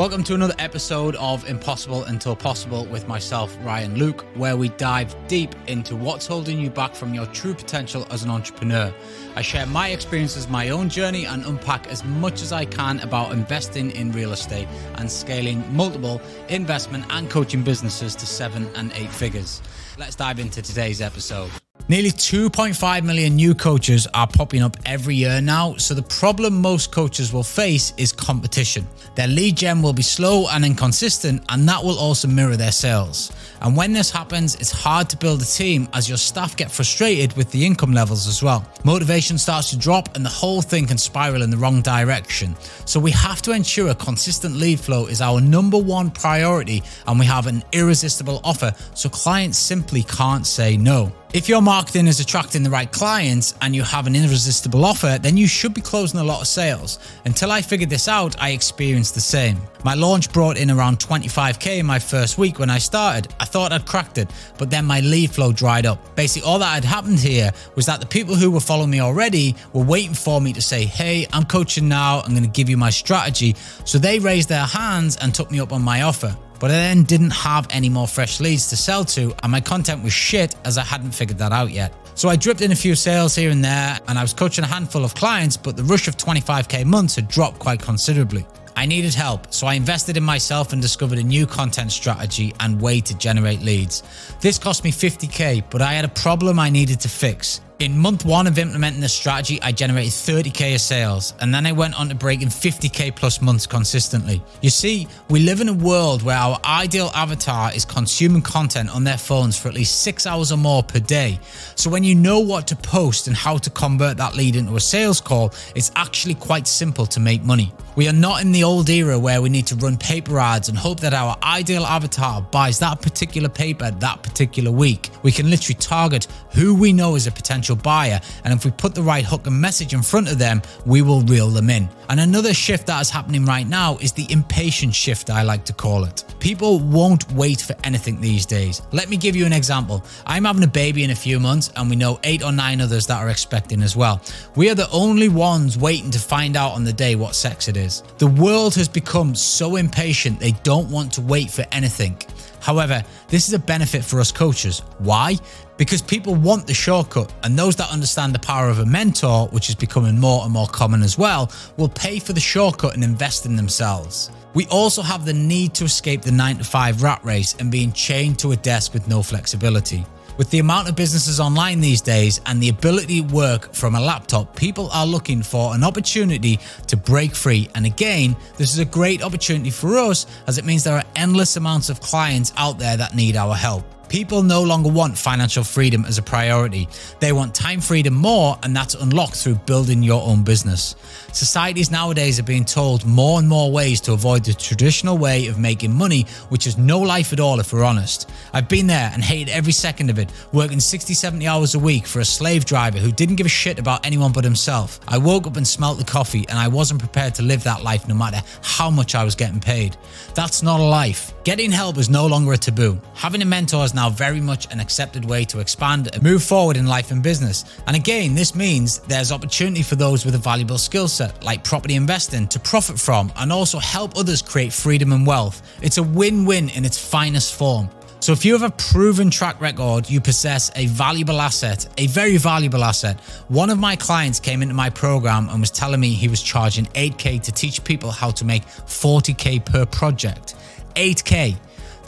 Welcome to another episode of Impossible Until Possible with myself, Ryan Luke, where we dive deep into what's holding you back from your true potential as an entrepreneur. I share my experiences, my own journey, and unpack as much as I can about investing in real estate and scaling multiple investment and coaching businesses to seven and eight figures. Let's dive into today's episode. Nearly 2.5 million new coaches are popping up every year now, so the problem most coaches will face is competition. Their lead gen will be slow and inconsistent, and that will also mirror their sales. And when this happens, it's hard to build a team as your staff get frustrated with the income levels as well. Motivation starts to drop, and the whole thing can spiral in the wrong direction. So we have to ensure a consistent lead flow is our number one priority, and we have an irresistible offer so clients simply can't say no. If your marketing is attracting the right clients and you have an irresistible offer, then you should be closing a lot of sales. Until I figured this out, I experienced the same. My launch brought in around 25k in my first week when I started. I thought I'd cracked it, but then my lead flow dried up. Basically, all that had happened here was that the people who were following me already were waiting for me to say, Hey, I'm coaching now, I'm going to give you my strategy. So they raised their hands and took me up on my offer but I then didn't have any more fresh leads to sell to, and my content was shit as I hadn't figured that out yet. So I dripped in a few sales here and there, and I was coaching a handful of clients, but the rush of 25k months had dropped quite considerably. I needed help, so I invested in myself and discovered a new content strategy and way to generate leads. This cost me 50k, but I had a problem I needed to fix. In month one of implementing this strategy, I generated 30k of sales, and then I went on to breaking 50k plus months consistently. You see, we live in a world where our ideal avatar is consuming content on their phones for at least six hours or more per day. So when you know what to post and how to convert that lead into a sales call, it's actually quite simple to make money. We are not in the old era where we need to run paper ads and hope that our ideal avatar buys that particular paper that particular week. We can literally target who we know is a potential potential buyer. And if we put the right hook and message in front of them, we will reel them in. And another shift that is happening right now is the impatient shift, I like to call it. People won't wait for anything these days. Let me give you an example. I'm having a baby in a few months, and we know eight or nine others that are expecting as well. We are the only ones waiting to find out on the day what sex it is. The world has become so impatient, they don't want to wait for anything. However, this is a benefit for us coaches. Why? Because people want the shortcut, and those that understand the power of a mentor, which is becoming more and more common as well, will pay for the shortcut and invest in themselves. We also have the need to escape the 9 to 5 rat race and being chained to a desk with no flexibility. With the amount of businesses online these days and the ability to work from a laptop, people are looking for an opportunity to break free. And again, this is a great opportunity for us as it means there are endless amounts of clients out there that need our help. People no longer want financial freedom as a priority. They want time freedom more, and that's unlocked through building your own business. Societies nowadays are being told more and more ways to avoid the traditional way of making money, which is no life at all if we're honest. I've been there and hated every second of it, working 60, 70 hours a week for a slave driver who didn't give a shit about anyone but himself. I woke up and smelt the coffee, and I wasn't prepared to live that life no matter how much I was getting paid. That's not a life. Getting help is no longer a taboo. Having a mentor is now very much an accepted way to expand and move forward in life and business. And again, this means there's opportunity for those with a valuable skill set, like property investing, to profit from and also help others create freedom and wealth. It's a win win in its finest form. So, if you have a proven track record, you possess a valuable asset, a very valuable asset. One of my clients came into my program and was telling me he was charging 8K to teach people how to make 40K per project. 8K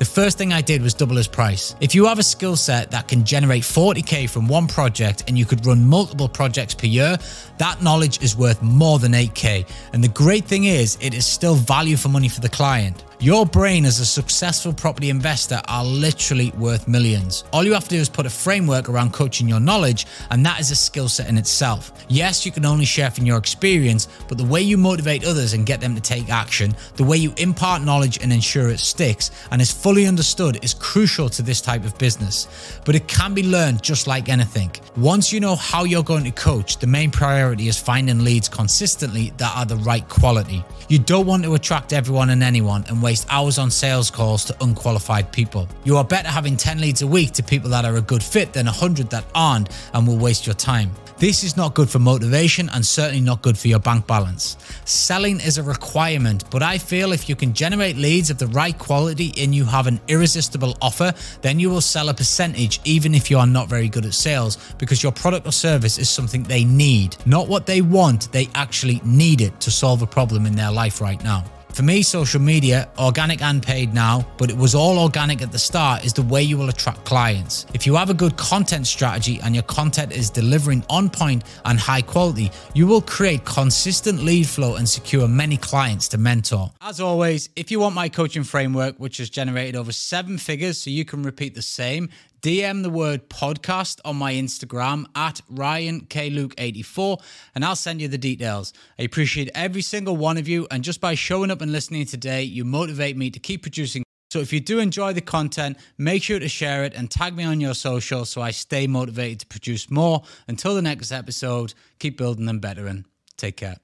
the first thing I did was double his price. If you have a skill set that can generate 40k from one project and you could run multiple projects per year, that knowledge is worth more than 8k. And the great thing is, it is still value for money for the client. Your brain as a successful property investor are literally worth millions. All you have to do is put a framework around coaching your knowledge, and that is a skill set in itself. Yes, you can only share from your experience, but the way you motivate others and get them to take action, the way you impart knowledge and ensure it sticks and is fully understood is crucial to this type of business. But it can be learned just like anything. Once you know how you're going to coach, the main priority is finding leads consistently that are the right quality. You don't want to attract everyone and anyone and waste waste hours on sales calls to unqualified people. You are better having 10 leads a week to people that are a good fit than 100 that aren't and will waste your time. This is not good for motivation and certainly not good for your bank balance. Selling is a requirement, but I feel if you can generate leads of the right quality and you have an irresistible offer, then you will sell a percentage even if you are not very good at sales because your product or service is something they need, not what they want, they actually need it to solve a problem in their life right now. For me, social media, organic and paid now, but it was all organic at the start, is the way you will attract clients. If you have a good content strategy and your content is delivering on point and high quality, you will create consistent lead flow and secure many clients to mentor. As always, if you want my coaching framework, which has generated over seven figures so you can repeat the same, DM the word podcast on my Instagram at Ryan K Luke 84 and I'll send you the details. I appreciate every single one of you, and just by showing up and listening today, you motivate me to keep producing. So if you do enjoy the content, make sure to share it and tag me on your social so I stay motivated to produce more. Until the next episode, keep building and take care.